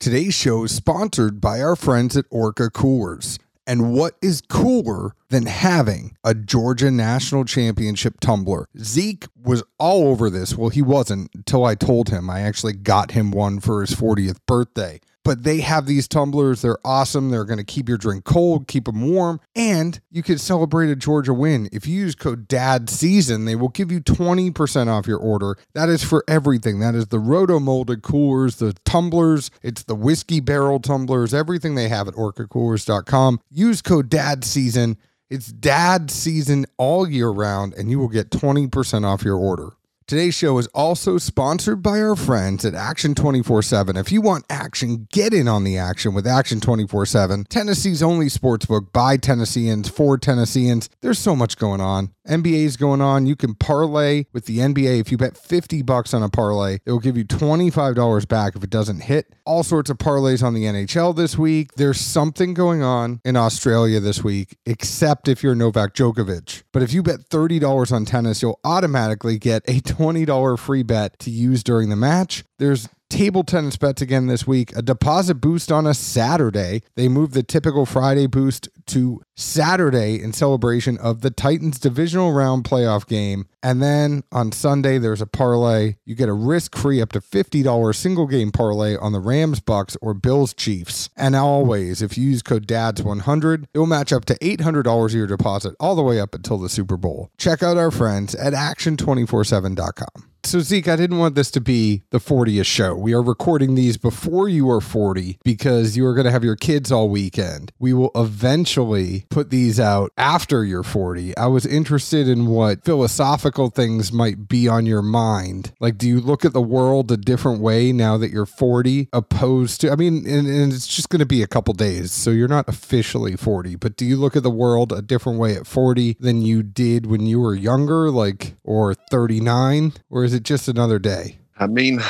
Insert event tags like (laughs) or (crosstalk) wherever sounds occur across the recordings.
Today's show is sponsored by our friends at Orca Coolers. And what is cooler than having a Georgia National Championship tumbler? Zeke was all over this. Well, he wasn't until I told him. I actually got him one for his 40th birthday but they have these tumblers. They're awesome. They're going to keep your drink cold, keep them warm, and you can celebrate a Georgia win. If you use code DAD Season, they will give you 20% off your order. That is for everything. That is the roto molded coolers, the tumblers, it's the whiskey barrel tumblers, everything they have at orcacoolers.com. Use code DAD Season. It's dad season all year round, and you will get 20% off your order. Today's show is also sponsored by our friends at Action 24 7. If you want action, get in on the action with Action 24 7. Tennessee's only sportsbook by Tennesseans for Tennesseans. There's so much going on. NBA is going on. You can parlay with the NBA. If you bet 50 bucks on a parlay, it will give you $25 back if it doesn't hit. All sorts of parlays on the NHL this week. There's something going on in Australia this week, except if you're Novak Djokovic. But if you bet $30 on tennis, you'll automatically get a $20 free bet to use during the match. There's table tennis bets again this week. A deposit boost on a Saturday. They moved the typical Friday boost to Saturday in celebration of the Titans divisional round playoff game. And then on Sunday, there's a parlay. You get a risk free up to $50 single game parlay on the Rams, Bucks, or Bills, Chiefs. And always, if you use code DADS100, it will match up to $800 of your deposit all the way up until the Super Bowl. Check out our friends at action247.com. So, Zeke, I didn't want this to be the 40th show. We are recording these before you are 40 because you are going to have your kids all weekend. We will eventually put these out after you're 40. I was interested in what philosophical things might be on your mind. Like, do you look at the world a different way now that you're 40 opposed to, I mean, and, and it's just going to be a couple days. So you're not officially 40, but do you look at the world a different way at 40 than you did when you were younger, like, or 39? Or is it just another day? I mean,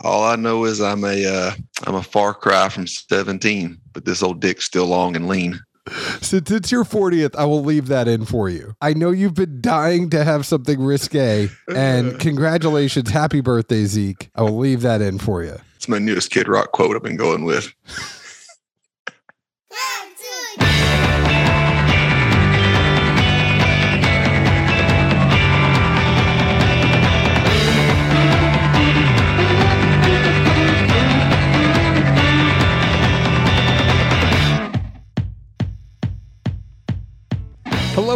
all I know is I'm a uh, I'm a far cry from 17, but this old dick's still long and lean. Since it's your 40th, I will leave that in for you. I know you've been dying to have something risque, and (laughs) congratulations. Happy birthday, Zeke. I will leave that in for you. It's my newest Kid Rock quote I've been going with.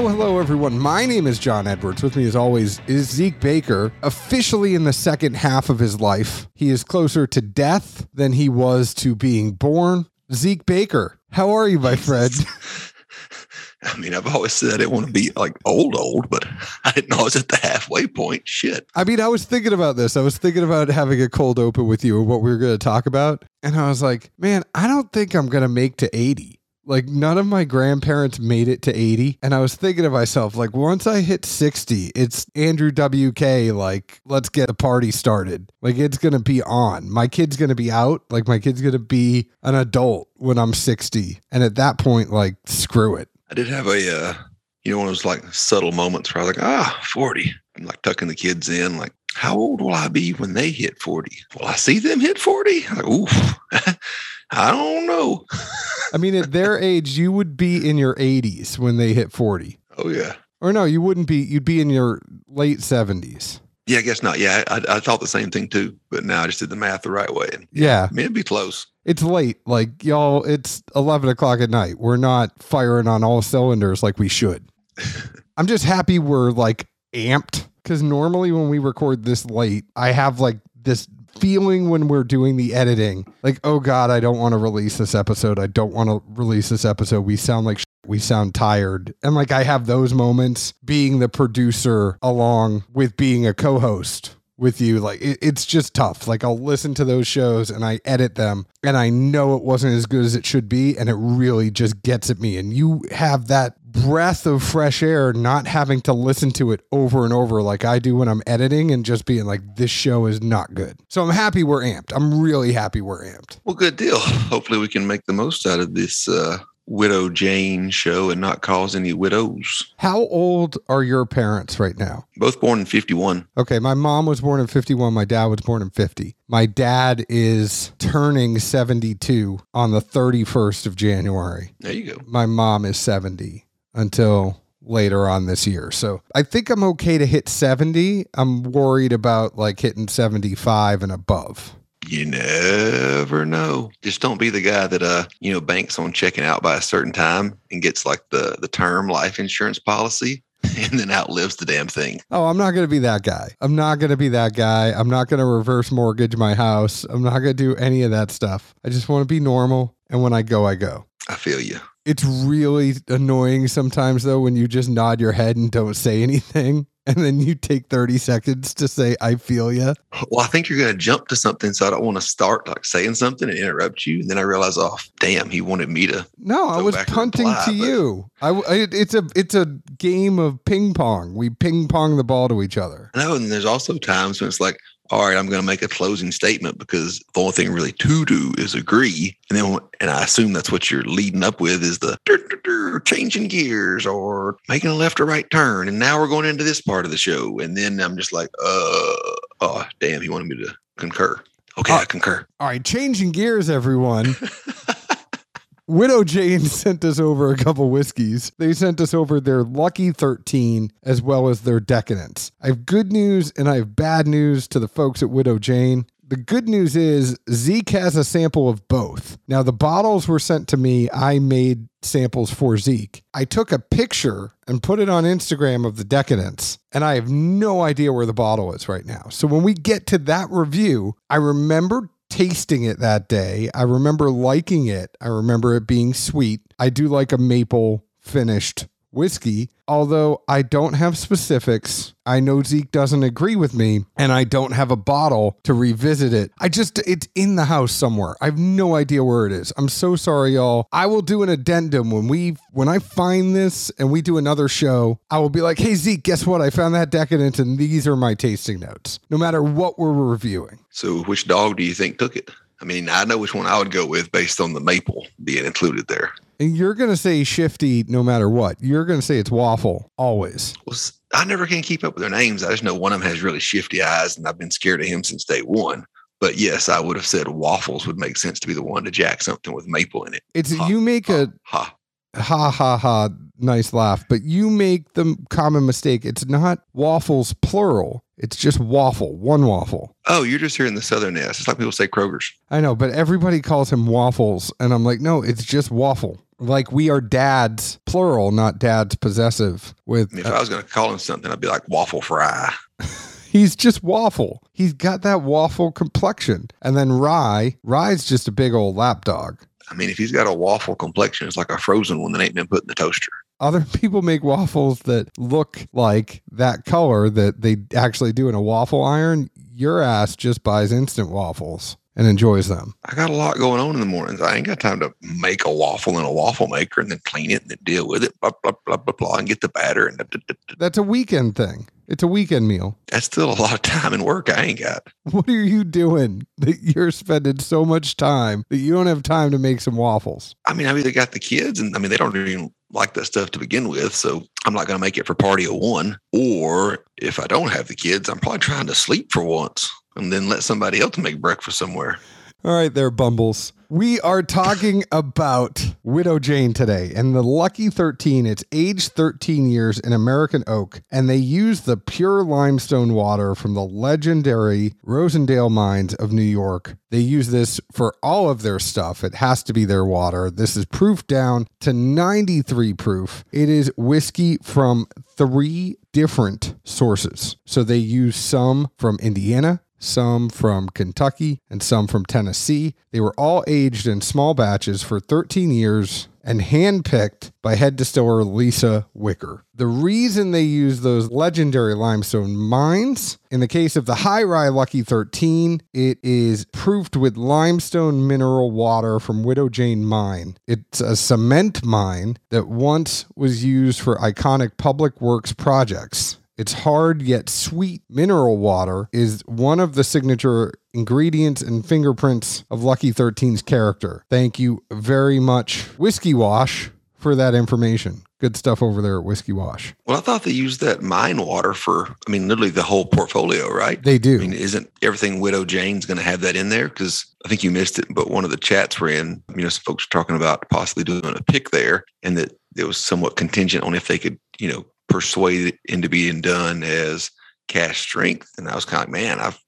Hello, hello, everyone. My name is John Edwards. With me, as always, is Zeke Baker, officially in the second half of his life. He is closer to death than he was to being born. Zeke Baker, how are you, my friend? (laughs) (laughs) I mean, I've always said I didn't want to be like old, old, but (laughs) I didn't know I was at the halfway point. Shit. I mean, I was thinking about this. I was thinking about having a cold open with you and what we were going to talk about. And I was like, man, I don't think I'm going to make to 80. Like none of my grandparents made it to 80. And I was thinking to myself, like, once I hit 60, it's Andrew WK, like, let's get the party started. Like, it's going to be on. My kid's going to be out. Like, my kid's going to be an adult when I'm 60. And at that point, like, screw it. I did have a, uh, you know, one of those like subtle moments where I was like, ah, 40. I'm like tucking the kids in, like, how old will I be when they hit 40? Will I see them hit 40? I'm like, oof. (laughs) I don't know. I mean, at their (laughs) age, you would be in your 80s when they hit 40. Oh, yeah. Or no, you wouldn't be. You'd be in your late 70s. Yeah, I guess not. Yeah, I, I thought the same thing too, but now I just did the math the right way. And Yeah. I mean, it'd be close. It's late. Like, y'all, it's 11 o'clock at night. We're not firing on all cylinders like we should. (laughs) I'm just happy we're like amped because normally when we record this late, I have like this feeling when we're doing the editing like, oh God, I don't want to release this episode. I don't want to release this episode. We sound like sh- we sound tired. And like, I have those moments being the producer along with being a co host with you like it, it's just tough like i'll listen to those shows and i edit them and i know it wasn't as good as it should be and it really just gets at me and you have that breath of fresh air not having to listen to it over and over like i do when i'm editing and just being like this show is not good so i'm happy we're amped i'm really happy we're amped Well, good deal. Hopefully, we can make the most out of this uh, Widow Jane show and not cause any widows. How old are your parents right now? Both born in 51. Okay, my mom was born in 51, my dad was born in 50. My dad is turning 72 on the 31st of January. There you go. My mom is 70 until later on this year. So I think I'm okay to hit 70. I'm worried about like hitting 75 and above. You never know. Just don't be the guy that uh, you know, banks on checking out by a certain time and gets like the the term life insurance policy (laughs) and then outlives the damn thing. Oh, I'm not going to be that guy. I'm not going to be that guy. I'm not going to reverse mortgage my house. I'm not going to do any of that stuff. I just want to be normal. And when I go, I go. I feel you. It's really annoying sometimes, though, when you just nod your head and don't say anything. (laughs) And then you take 30 seconds to say, I feel you. Well, I think you're going to jump to something, so I don't want to start like saying something and interrupt you. And then I realize, oh, damn, he wanted me to. No, I was punting reply, to you. I, I- it's a it's a game of ping pong. We ping pong the ball to each other. I know, and there's also times when it's like, all right, I'm going to make a closing statement because the only thing really to do is agree, and then and I assume that's what you're leading up with is the dur, dur, dur, changing gears or making a left or right turn, and now we're going into this part of the show, and then I'm just like, uh, oh, damn, he wanted me to concur. Okay, Uh, I concur. All right, changing gears, everyone. (laughs) Widow Jane (laughs) sent us over a couple whiskeys. They sent us over their Lucky 13 as well as their Decadence. I have good news and I have bad news to the folks at Widow Jane. The good news is Zeke has a sample of both. Now, the bottles were sent to me. I made samples for Zeke. I took a picture and put it on Instagram of the Decadence, and I have no idea where the bottle is right now. So when we get to that review, I remember tasting it that day. I remember liking it. I remember it being sweet. I do like a maple finished whiskey, although I don't have specifics. I know Zeke doesn't agree with me, and I don't have a bottle to revisit it. I just, it's in the house somewhere. I have no idea where it is. I'm so sorry, y'all. I will do an addendum when we, when I find this and we do another show. I will be like, hey, Zeke, guess what? I found that decadent, and these are my tasting notes, no matter what we're reviewing. So, which dog do you think took it? I mean, I know which one I would go with based on the maple being included there. And you're going to say shifty no matter what. You're going to say it's waffle always. Well, I never can keep up with their names. I just know one of them has really shifty eyes, and I've been scared of him since day one. But yes, I would have said waffles would make sense to be the one to jack something with maple in it. It's Ha, you make a Ha. Ha ha ha nice laugh, but you make the common mistake. It's not waffles plural. It's just waffle, one waffle. Oh, you're just hearing the southern S. It's like people say Kroger's. I know, but everybody calls him waffles, and I'm like, no, it's just waffle. Like we are dads plural, not dads possessive. With if uh, I was going to call him something, I'd be like waffle fry. (laughs) he's just waffle. He's got that waffle complexion, and then Rye, Rye's just a big old lapdog. I mean, if he's got a waffle complexion, it's like a frozen one that ain't been put in the toaster. Other (laughs) people make waffles that look like that color that they actually do in a waffle iron. Your ass just buys instant waffles and enjoys them. I got a lot going on in the mornings. I ain't got time to make a waffle in a waffle maker and then clean it and then deal with it, blah, blah, blah, blah, blah, and get the batter. And da, da, da. That's a weekend thing. It's a weekend meal. that's still a lot of time and work I ain't got. What are you doing that you're spending so much time that you don't have time to make some waffles? I mean, I've either got the kids and I mean, they don't even like that stuff to begin with. So I'm not going to make it for party of one. Or if I don't have the kids, I'm probably trying to sleep for once and then let somebody else make breakfast somewhere. All right, there, Bumbles. We are talking (laughs) about Widow Jane today and the Lucky 13. It's aged 13 years in American oak, and they use the pure limestone water from the legendary Rosendale mines of New York. They use this for all of their stuff. It has to be their water. This is proof down to 93 proof. It is whiskey from three different sources. So they use some from Indiana, some from Kentucky, and some from Tennessee. They were all aged in small batches for 13 years and handpicked by head distiller Lisa Wicker. The reason they use those legendary limestone mines, in the case of the High Rye Lucky 13, it is proofed with limestone mineral water from Widow Jane Mine. It's a cement mine that once was used for iconic public works projects. It's hard yet sweet mineral water is one of the signature ingredients and fingerprints of Lucky 13's character. Thank you very much, Whiskey Wash, for that information. Good stuff over there at Whiskey Wash. Well, I thought they used that mine water for, I mean, literally the whole portfolio, right? They do. I mean, isn't everything Widow Jane's going to have that in there? Because I think you missed it, but one of the chats we're in, you know, some folks were talking about possibly doing a pick there and that it was somewhat contingent on if they could, you know, persuade it into being done as cask strength. And I was kind of like, man, I've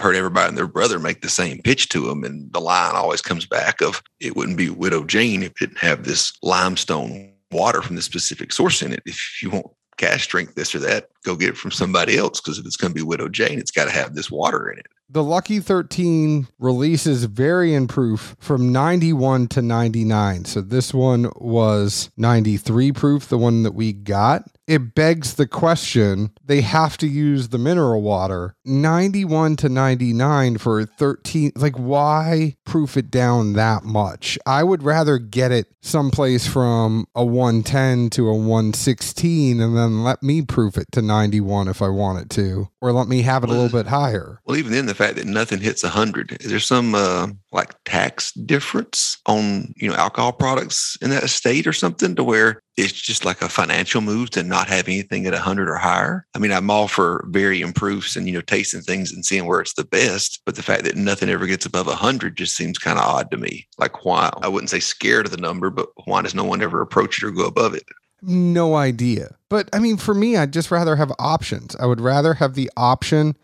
heard everybody and their brother make the same pitch to them. And the line always comes back of it wouldn't be Widow Jane if it didn't have this limestone water from the specific source in it. If you want cash drink this or that, go get it from somebody else. Because if it's going to be Widow Jane, it's got to have this water in it. The Lucky 13 releases variant proof from 91 to 99. So this one was 93 proof, the one that we got. It begs the question they have to use the mineral water 91 to 99 for 13. Like, why proof it down that much? I would rather get it someplace from a 110 to a 116 and then let me proof it to 91 if I want it to, or let me have it a little bit higher. Well, even then, the fact that nothing hits 100, is there some uh, like tax difference on, you know, alcohol products in that state or something to where it's just like a financial move to not have anything at 100 or higher. I mean, I'm all for variant proofs and, you know, tasting things and seeing where it's the best. But the fact that nothing ever gets above 100 just seems kind of odd to me. Like, why? I wouldn't say scared of the number, but why does no one ever approach it or go above it? No idea. But I mean, for me, I'd just rather have options. I would rather have the option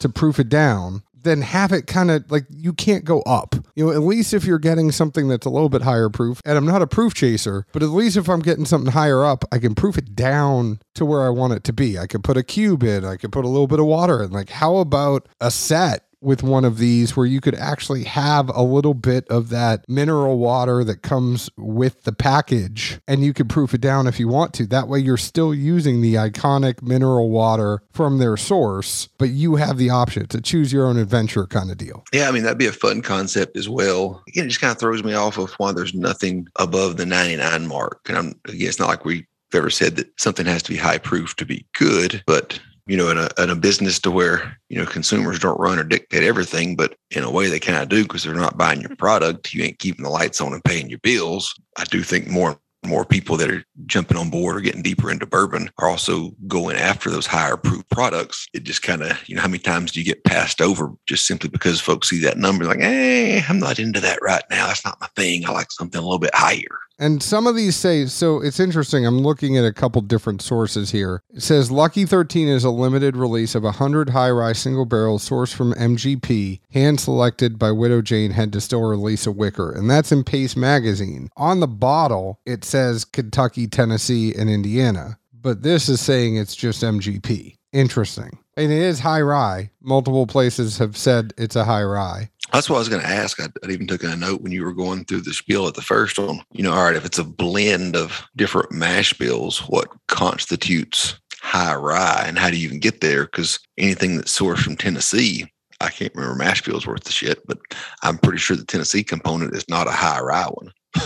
to proof it down then have it kind of like you can't go up. You know, at least if you're getting something that's a little bit higher proof, and I'm not a proof chaser, but at least if I'm getting something higher up, I can proof it down to where I want it to be. I could put a cube in, I could put a little bit of water in. Like, how about a set with one of these where you could actually have a little bit of that mineral water that comes with the package and you could proof it down if you want to. That way you're still using the iconic mineral water from their source, but you have the option to choose your own adventure kind of deal. Yeah, I mean that'd be a fun concept as well. Again, it just kind of throws me off of why there's nothing above the 99 mark. And I'm again, it's not like we've ever said that something has to be high proof to be good, but you know, in a, in a business to where, you know, consumers don't run or dictate everything, but in a way they kind of do because they're not buying your (laughs) product. You ain't keeping the lights on and paying your bills. I do think more and more people that are jumping on board or getting deeper into bourbon are also going after those higher proof products. It just kind of, you know, how many times do you get passed over just simply because folks see that number like, hey, I'm not into that right now. That's not my thing. I like something a little bit higher. And some of these say, so it's interesting. I'm looking at a couple different sources here. It says Lucky 13 is a limited release of 100 high rise single barrels sourced from MGP, hand selected by Widow Jane head distiller Lisa Wicker. And that's in Paste Magazine. On the bottle, it says Kentucky, Tennessee, and Indiana. But this is saying it's just MGP. Interesting. And it is high rye. Multiple places have said it's a high rye. That's what I was going to ask. I, I even took a note when you were going through the spiel at the first one. You know, all right, if it's a blend of different mash bills, what constitutes high rye and how do you even get there? Because anything that's sourced from Tennessee, I can't remember mash bills worth the shit, but I'm pretty sure the Tennessee component is not a high rye one (laughs)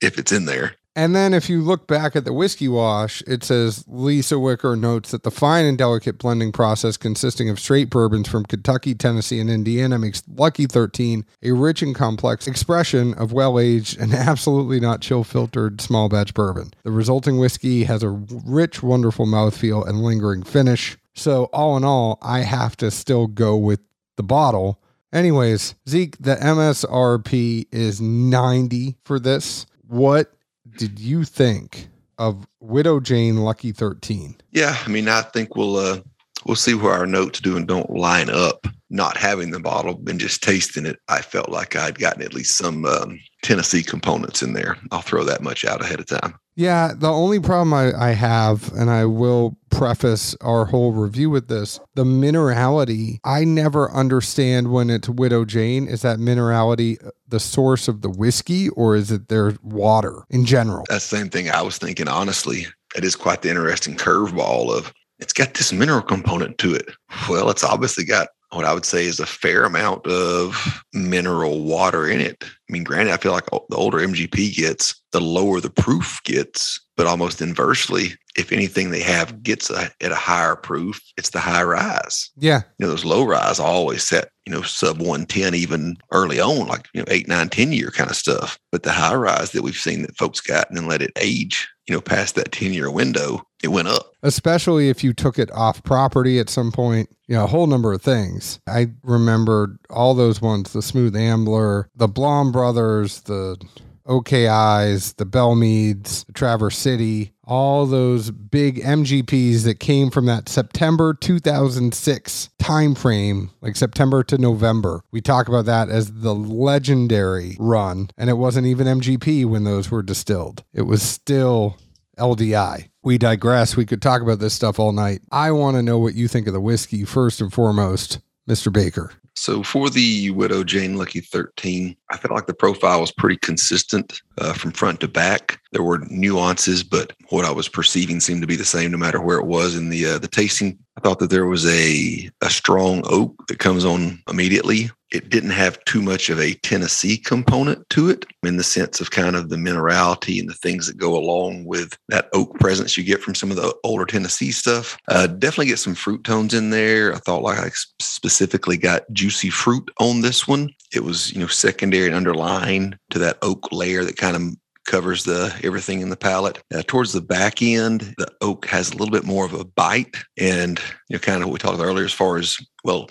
if it's in there. And then if you look back at the whiskey wash, it says Lisa Wicker notes that the fine and delicate blending process consisting of straight bourbons from Kentucky, Tennessee, and Indiana makes Lucky 13 a rich and complex expression of well aged and (laughs) absolutely not chill filtered small batch bourbon. The resulting whiskey has a rich, wonderful mouthfeel and lingering finish. So, all in all, I have to still go with the bottle. Anyways, Zeke, the MSRP is 90 for this. What did you think of Widow Jane Lucky 13? Yeah, I mean, I think we'll uh we'll see where our notes do and don't line up. Not having the bottle and just tasting it, I felt like I'd gotten at least some um, Tennessee components in there. I'll throw that much out ahead of time. Yeah, the only problem I, I have, and I will preface our whole review with this the minerality. I never understand when it's Widow Jane. Is that minerality uh, the source of the whiskey or is it their water in general? That's the same thing I was thinking, honestly. It is quite the interesting curveball of it's got this mineral component to it. Well, it's obviously got what I would say is a fair amount of mineral water in it. I mean, granted, I feel like the older MGP gets, the lower the proof gets, but almost inversely, if anything they have gets a, at a higher proof, it's the high ryes. Yeah. You know, those low ryes always set, you know, sub 110 even early on, like, you know, eight, nine, 10 year kind of stuff. But the high ryes that we've seen that folks got and then let it age, you know, past that 10 year window, it went up. Especially if you took it off property at some point, you know, a whole number of things. I remembered all those ones, the Smooth Ambler, the Blaum Brothers, the OKIs, the Belle Meades, the Traverse City, all those big MGPs that came from that September 2006 timeframe, like September to November. We talk about that as the legendary run, and it wasn't even MGP when those were distilled. It was still LDI. We digress. We could talk about this stuff all night. I want to know what you think of the whiskey first and foremost, Mr. Baker. So for the Widow Jane Lucky 13, I felt like the profile was pretty consistent uh, from front to back. There were nuances, but what I was perceiving seemed to be the same no matter where it was in the uh, the tasting. I thought that there was a a strong oak that comes on immediately. It didn't have too much of a Tennessee component to it in the sense of kind of the minerality and the things that go along with that oak presence you get from some of the older Tennessee stuff. Uh, definitely get some fruit tones in there. I thought like I specifically got juicy fruit on this one. It was, you know, secondary and underlying to that oak layer that kind of covers the everything in the palate. Uh, towards the back end, the oak has a little bit more of a bite, and you know, kind of what we talked about earlier, as far as well,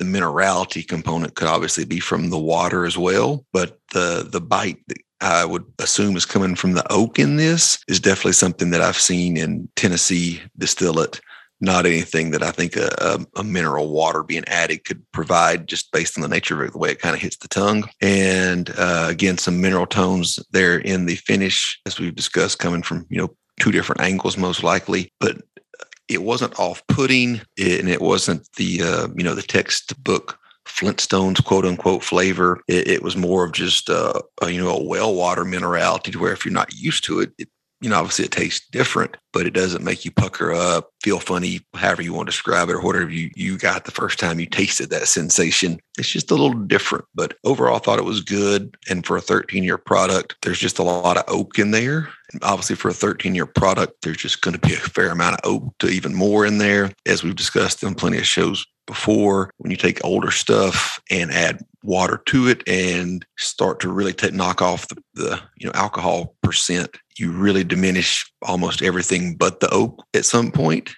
the minerality component could obviously be from the water as well, but the the bite that I would assume is coming from the oak in this is definitely something that I've seen in Tennessee distillate not anything that I think a, a, a, mineral water being added could provide just based on the nature of the way it kind of hits the tongue. And uh, again, some mineral tones there in the finish, as we've discussed, coming from, you know, two different angles most likely, but it wasn't off-putting and it wasn't the, uh, you know, the textbook Flintstones quote unquote flavor. It, it was more of just uh, a, you know a well water minerality to where if you're not used to it, it you know, obviously it tastes different, but it doesn't make you pucker up, feel funny, however you want to describe it, or whatever you, you got the first time you tasted that sensation. It's just a little different, but overall, I thought it was good. And for a 13 year product, there's just a lot of oak in there. Obviously, for a 13 year product, there's just going to be a fair amount of oak to even more in there. As we've discussed on plenty of shows before, when you take older stuff and add water to it and start to really take knock off the, the you know alcohol percent you really diminish almost everything but the oak at some point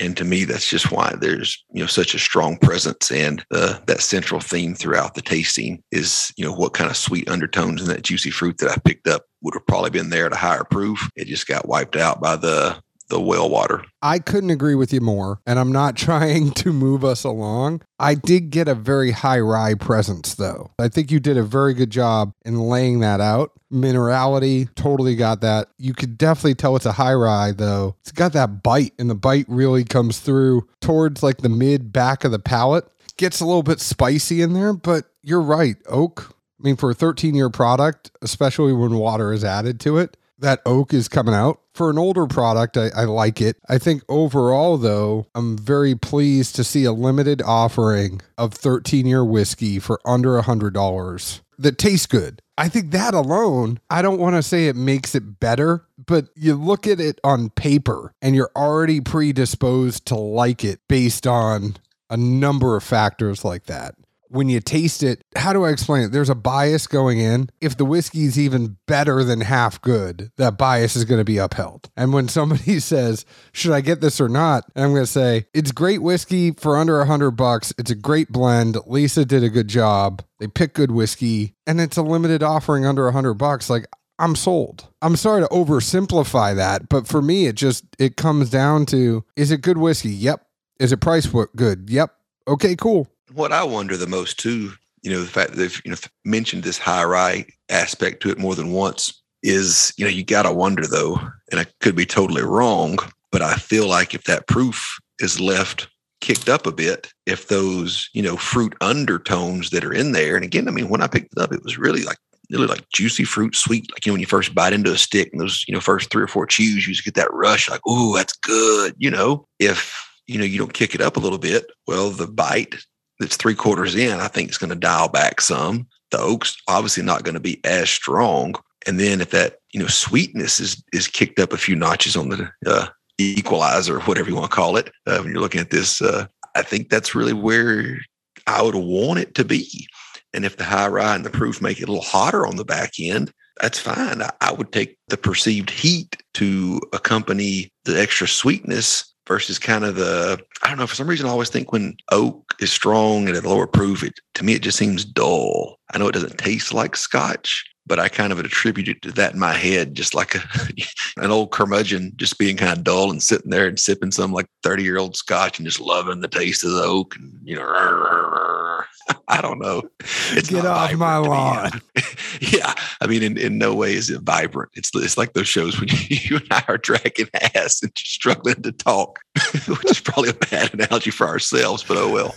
and to me that's just why there's you know such a strong presence and uh, that central theme throughout the tasting is you know what kind of sweet undertones and that juicy fruit that i picked up would have probably been there at a higher proof. It just got wiped out by the the well water. I couldn't agree with you more, and I'm not (laughs) trying to move us along. I did get a very high rye presence, though. I think you did a very good job in laying that out. Minerality, totally got that. You could definitely tell it's a high rye, though. It's got that bite, and the bite really comes through towards like the mid back of the palate. Gets a little bit spicy in there, but you're right. Oak, I mean, for a 13 year product, especially when water is added to it, that oak is coming out. For an older product, I, I, like it. I think overall, though, I'm very pleased to see a limited offering of 13 year whiskey for under $100 that tastes good. I think that alone, I don't want to say it makes it better, but you look at it on paper and you're already predisposed to like it based on a number of factors like that when you taste it, how do I explain it? There's a bias going in. If the whiskey is even better than half good, that bias is going to be upheld. And when somebody (laughs) says, "Should I get this or not?" I'm going to say, "It's great whiskey for under a hundred bucks. It's a great blend. Lisa did a good job. They pick good whiskey, and it's a limited offering under a hundred bucks. Like." I'm sold. I'm sorry to oversimplify that, but for me, it just it comes down to: is it good whiskey? Yep. Is it price good? Yep. Okay, cool what I wonder the most too, you know, the fact that they've you know mentioned this high rye aspect to it more than once is, you know, you got to wonder though, and I could be totally wrong, but I feel like if that proof is left kicked up a bit, if those you know fruit undertones that are in there, and again, I mean, when I picked it up, it was really like really like juicy fruit, sweet. Like you know, when you first bite into a stick, and those you know first three or four chews, you just get that rush, like, oh, that's good. You know, if you know you don't kick it up a little bit, well, the bite that's three quarters in, I think it's going to dial back some. The oak's obviously not going to be as strong. And then if that you know sweetness is is kicked up a few notches on the uh, equalizer, whatever you want to call it, uh, when you're looking at this, uh, I think that's really where I would want it to be. And if the high rye and the proof make it a little hotter on the back end, that's fine. I, I would take the perceived heat to accompany the extra sweetness versus kind of the I don't know for some reason I always think when oak is strong and at lower proof it to me it just seems dull. I know it doesn't taste like scotch, but I kind of attributed to that in my head, just like a, (laughs) an old curmudgeon, just being kind of dull and sitting there and sipping some like 30 year old scotch and just loving the taste of the oak and, you know, (laughs) I don't know. It's Get off my lawn. (laughs) yeah. I mean, in, in no way is it vibrant. It's, it's like those shows when you and I are dragging ass and just struggling to talk, which is probably a bad analogy for ourselves, but oh well.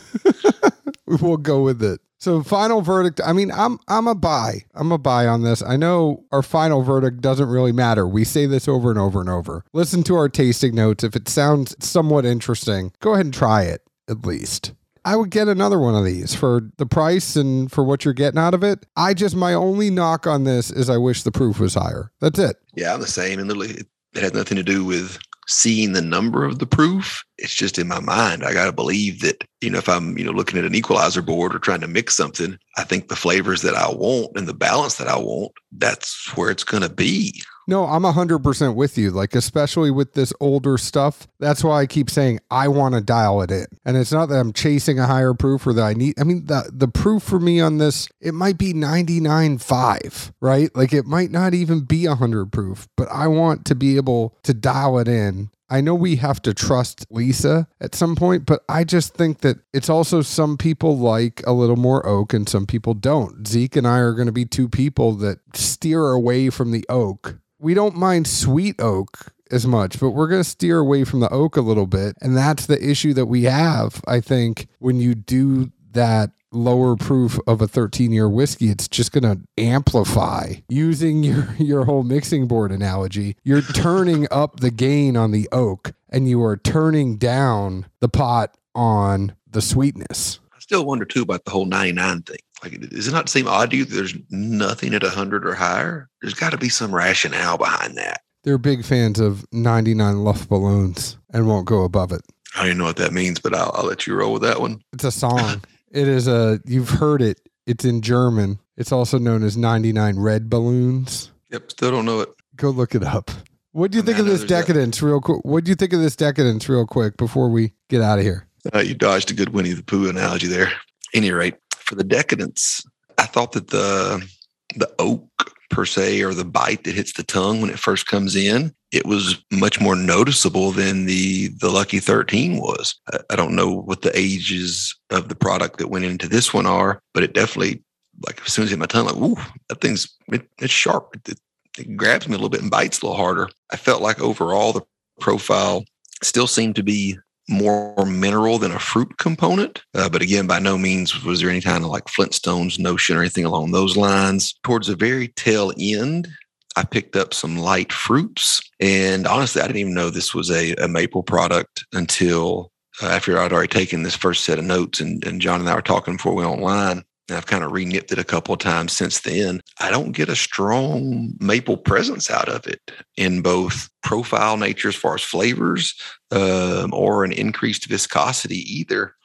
we'll go with it. So final verdict. I mean, I'm I'm a buy. I'm a buy on this. I know our final verdict doesn't really matter. We say this over and over and over. Listen to our tasting notes. If it sounds somewhat interesting, go ahead and try it at least. I would get another one of these for the price and for what you're getting out of it. I just my only knock on this is I wish the proof was higher. That's it. Yeah, I'm the same. And literally, it has nothing to do with seeing the number of the proof. It's just in my mind. I got to believe that, you know, if I'm, you know, looking at an equalizer board or trying to mix something, I think the flavors that I want and the balance that I want, that's where it's going to be. No, I'm 100% with you. Like, especially with this older stuff. That's why I keep saying I want to dial it in. And it's not that I'm chasing a higher proof or that I need, I mean, the, the proof for me on this, it might be 99.5, right? Like, it might not even be 100 proof, but I want to be able to dial it in I know we have to trust Lisa at some point, but I just think that it's also some people like a little more oak and some people don't. Zeke and I are going to be two people that steer away from the oak. We don't mind sweet oak as much, but we're going to steer away from the oak a little bit. And that's the issue that we have, I think, when you do that lower proof of a 13 year whiskey it's just going to amplify. Using (laughs) your your whole mixing board analogy you're turning up the gain on the oak and you are turning down the pot on the sweetness. I still wonder too about the whole 99 thing like does it not seem odd to you that there's nothing at 100 or higher there's got to be some rationale behind that they're big fans of 99 Luftballons and won't go above it I don't even know what that means, but I'll, I'll let you roll with that one. It's a (laughs) song. It is a you've heard it. It's in German. It's also known as 99 red balloons. Yep, still don't know it. Go look it up. What do you think of this decadence, real quick? What do you think of this decadence, real quick, before we get out of here? Uh, you dodged a good Winnie the Pooh analogy there. Any rate, for the decadence, I thought that the the oak per se or the bite that hits the tongue when it first comes in it was much more noticeable than the the lucky 13 was. I don't know what the ages of the product that went into this one are but it definitely like as soon as it hit my tongue like ooh that thing's it, it's sharp. It, it grabs me a little bit and bites a little harder. I felt like overall the profile still seemed to be more mineral than a fruit component. Uh, but again, by no means was there any kind of like Flintstones notion or anything along those lines. Towards the very tail end, I picked up some light fruits. And honestly, I didn't even know this was a, a maple product until uh, after I'd already taken this first set of notes. And, and John and I were talking before we went online. And I've kind of re-nipped it a couple of times since then. I don't get a strong maple presence out of it in both profile nature as far as flavors um, or an increased viscosity either,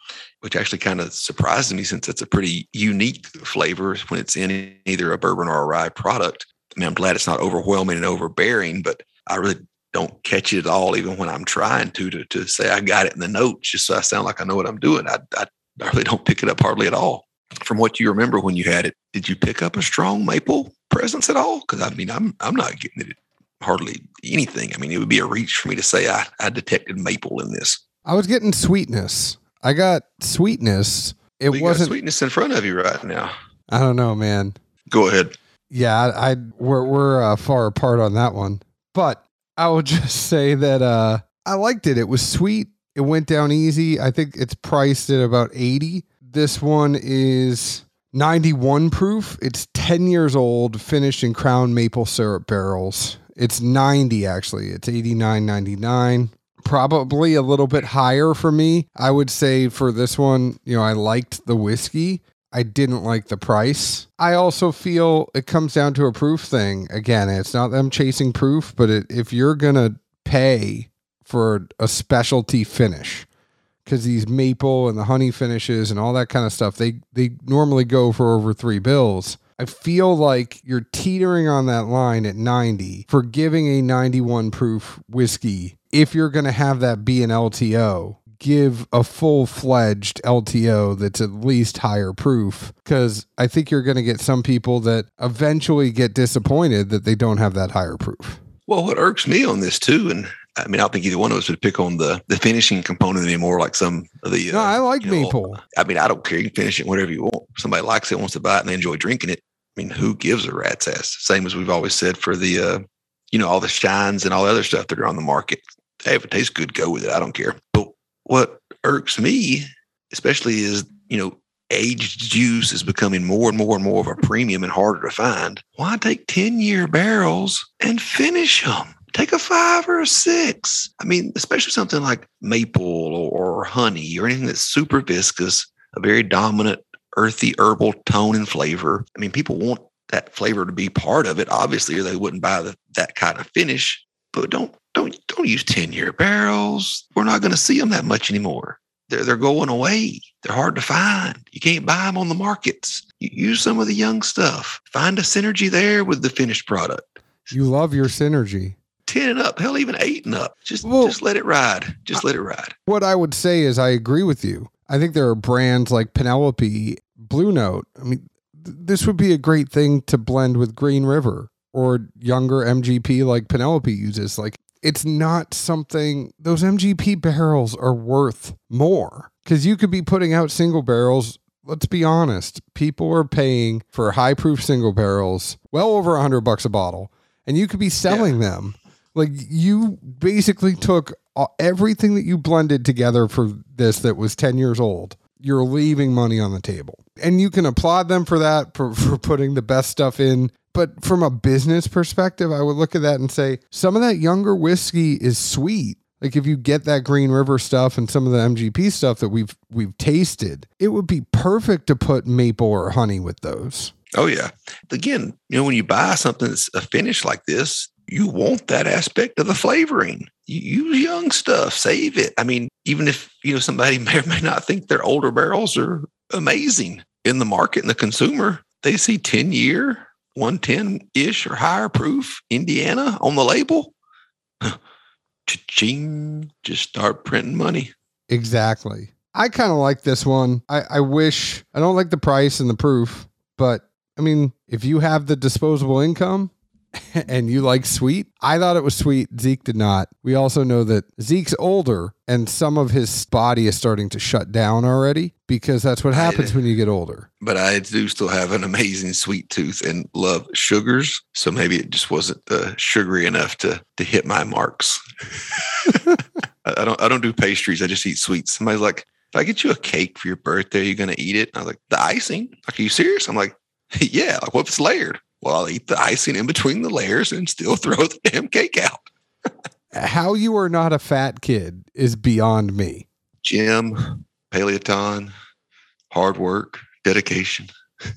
which actually kind of surprises me since it's a pretty unique flavor when it's in either a bourbon or a rye product. I mean, I'm glad it's not overwhelming and overbearing, but I really don't catch it at all, even when I'm trying to, to, to say I got it in the notes, just so I sound like I know what I'm doing. I, I, I really don't pick it up hardly at all from what you remember when you had it, did you pick up a strong maple presence at all? Because I mean, I'm I'm not getting it hardly anything. I mean, it would be a reach for me to say I, I detected maple in this. I was getting sweetness. I got sweetness. It well, wasn't sweetness in front of you right now. I don't know, man. Go ahead. Yeah, I, I we're we're uh, far apart on that one, but I will (laughs) just say that uh, I liked it. It was sweet. It went down easy. I think it's priced at about eighty. This one is 91 proof. It's 10 years old, finished in crown maple syrup barrels. It's 90 actually. It's 89.99. probably a little bit higher for me. I would say for this one, you know, I liked the whiskey. I didn't like the price. I also feel it comes down to a proof thing. Again, it's not them chasing proof, but it, if you're going to pay for a specialty finish, because these maple and the honey finishes and all that kind of stuff, they, they normally go for over three bills. I feel like you're teetering on that line at 90 for giving a 91 proof whiskey. If you're going to have that be an LTO, give a full fledged LTO that's at least higher proof because I think you're going to get some people that eventually get disappointed that they don't have that higher proof. Well, what irks me on this too, and I mean, I don't think either one of us would pick on the the finishing component anymore, like some of the. No, uh, I like you know. I mean, I don't care. You can finish it whatever you want. Somebody likes it, wants to buy it, and they enjoy drinking it. I mean, who gives a rat's ass? Same as we've always said for the, uh, you know, all the shines and all the other stuff that are on the market. Hey, if it tastes good, go with it. I don't care. But what irks me, especially, is you know, aged juice is becoming more and more and more of a premium and harder to find. Why take ten year barrels and finish them? Take a five or a six. I mean, especially something like maple or, or honey or anything that's super viscous, a very dominant earthy herbal tone and flavor. I mean, people want that flavor to be part of it, obviously, or they wouldn't buy the, that kind of finish. But don't don't don't use 10 year barrels. We're not going to see them that much anymore. They're they're going away. They're hard to find. You can't buy them on the markets. You use some of the young stuff. Find a synergy there with the finished product. You love your synergy. 10 and up, hell, even eight and up. Just Well, just let it ride. Just let it ride. What I would say is I agree with you. I think there are brands like Penelope, Blue Note. I mean, th- this would be a great thing to blend with Green River or younger MGP like Penelope uses. Like, it's not something, those MGP barrels are worth more because you could be putting out single barrels. Let's be honest, people are paying for high proof single barrels well over a hundred bucks a bottle, and you could be selling them. Like you basically took uh, everything that you blended together for this that was 10 years old. You're leaving money on the table. And you can applaud them for that, for, (laughs) for putting the best stuff in. But from a business perspective, I would look at that and say some of that younger whiskey is sweet. Like if you get that Green River stuff and some of the MGP stuff that we've we've tasted, it would be perfect to put maple or honey with those. Oh yeah. Again, you know, when you buy something that's a finish like this, you want that aspect of the flavoring. Use young stuff, save it. I mean, even if you know somebody (laughs) may or may not think their older barrels are amazing in the market and the consumer, they see 10 year, 110-ish or higher proof Indiana on the label. Cha-ching, just start printing money. Exactly. I kind of like this one. I, I wish I don't like the price and the proof, but I mean, if you have the disposable income (laughs) and you like sweet, I thought it was sweet. Zeke did not. We also know that Zeke's older and some of his body is starting to shut down already because that's what happens when you get older. but I do still have an amazing sweet tooth and love sugars. So maybe it just wasn't uh, sugary enough to to hit my marks. (laughs) I don't I don't do pastries. I just eat sweets. Somebody's like, if I get you a cake for your birthday, you're gonna eat it. I was like, the icing? Like, are you serious? I'm like, (laughs) yeah. Like, what if it's layered? Well, I'll eat the icing in between the layers and still (laughs) throw the damn cake out. How you are not a fat kid is beyond me. Gym, Paleoton, hard work, dedication. (laughs)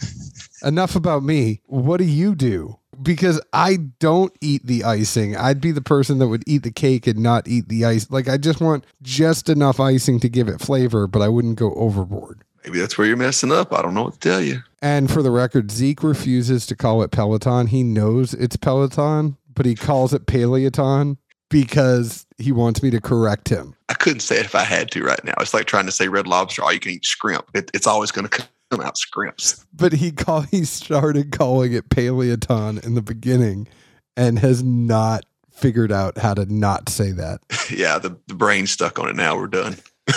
Enough about me. What do you do? Because I don't eat the icing. I'd be the person that would eat the cake and not eat the ice. Like I just want just enough icing to give it flavor, but I wouldn't go overboard. Maybe that's where you're messing up. I don't know what to tell you. And for the record, Zeke refuses to call it Peloton. He knows it's Peloton, but he calls it Paleoton because he wants me to correct him. I couldn't say it if I had to right now. It's like trying to say red lobster, all you can eat scrimp. It, it's always going to come out scrimps. But he call he started calling it Paleoton in the beginning and has not figured out how to not say that. (laughs) yeah, the, the brain's stuck on it now. We're done. (laughs)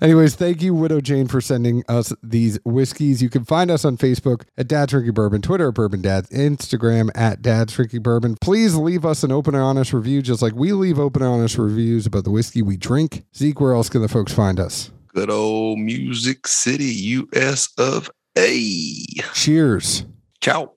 Anyways, thank you, Widow Jane, for sending us these whiskeys. You can find us on Facebook at Dad's Drinking Bourbon, Twitter at Bourbon Dads, Instagram at Dad's Drinking Bourbon. Please leave us an open and honest review, just like we leave open and honest reviews about the whiskey we drink. Zeke, where else can the folks find us? Good old Music City, US of A. Cheers. Ciao.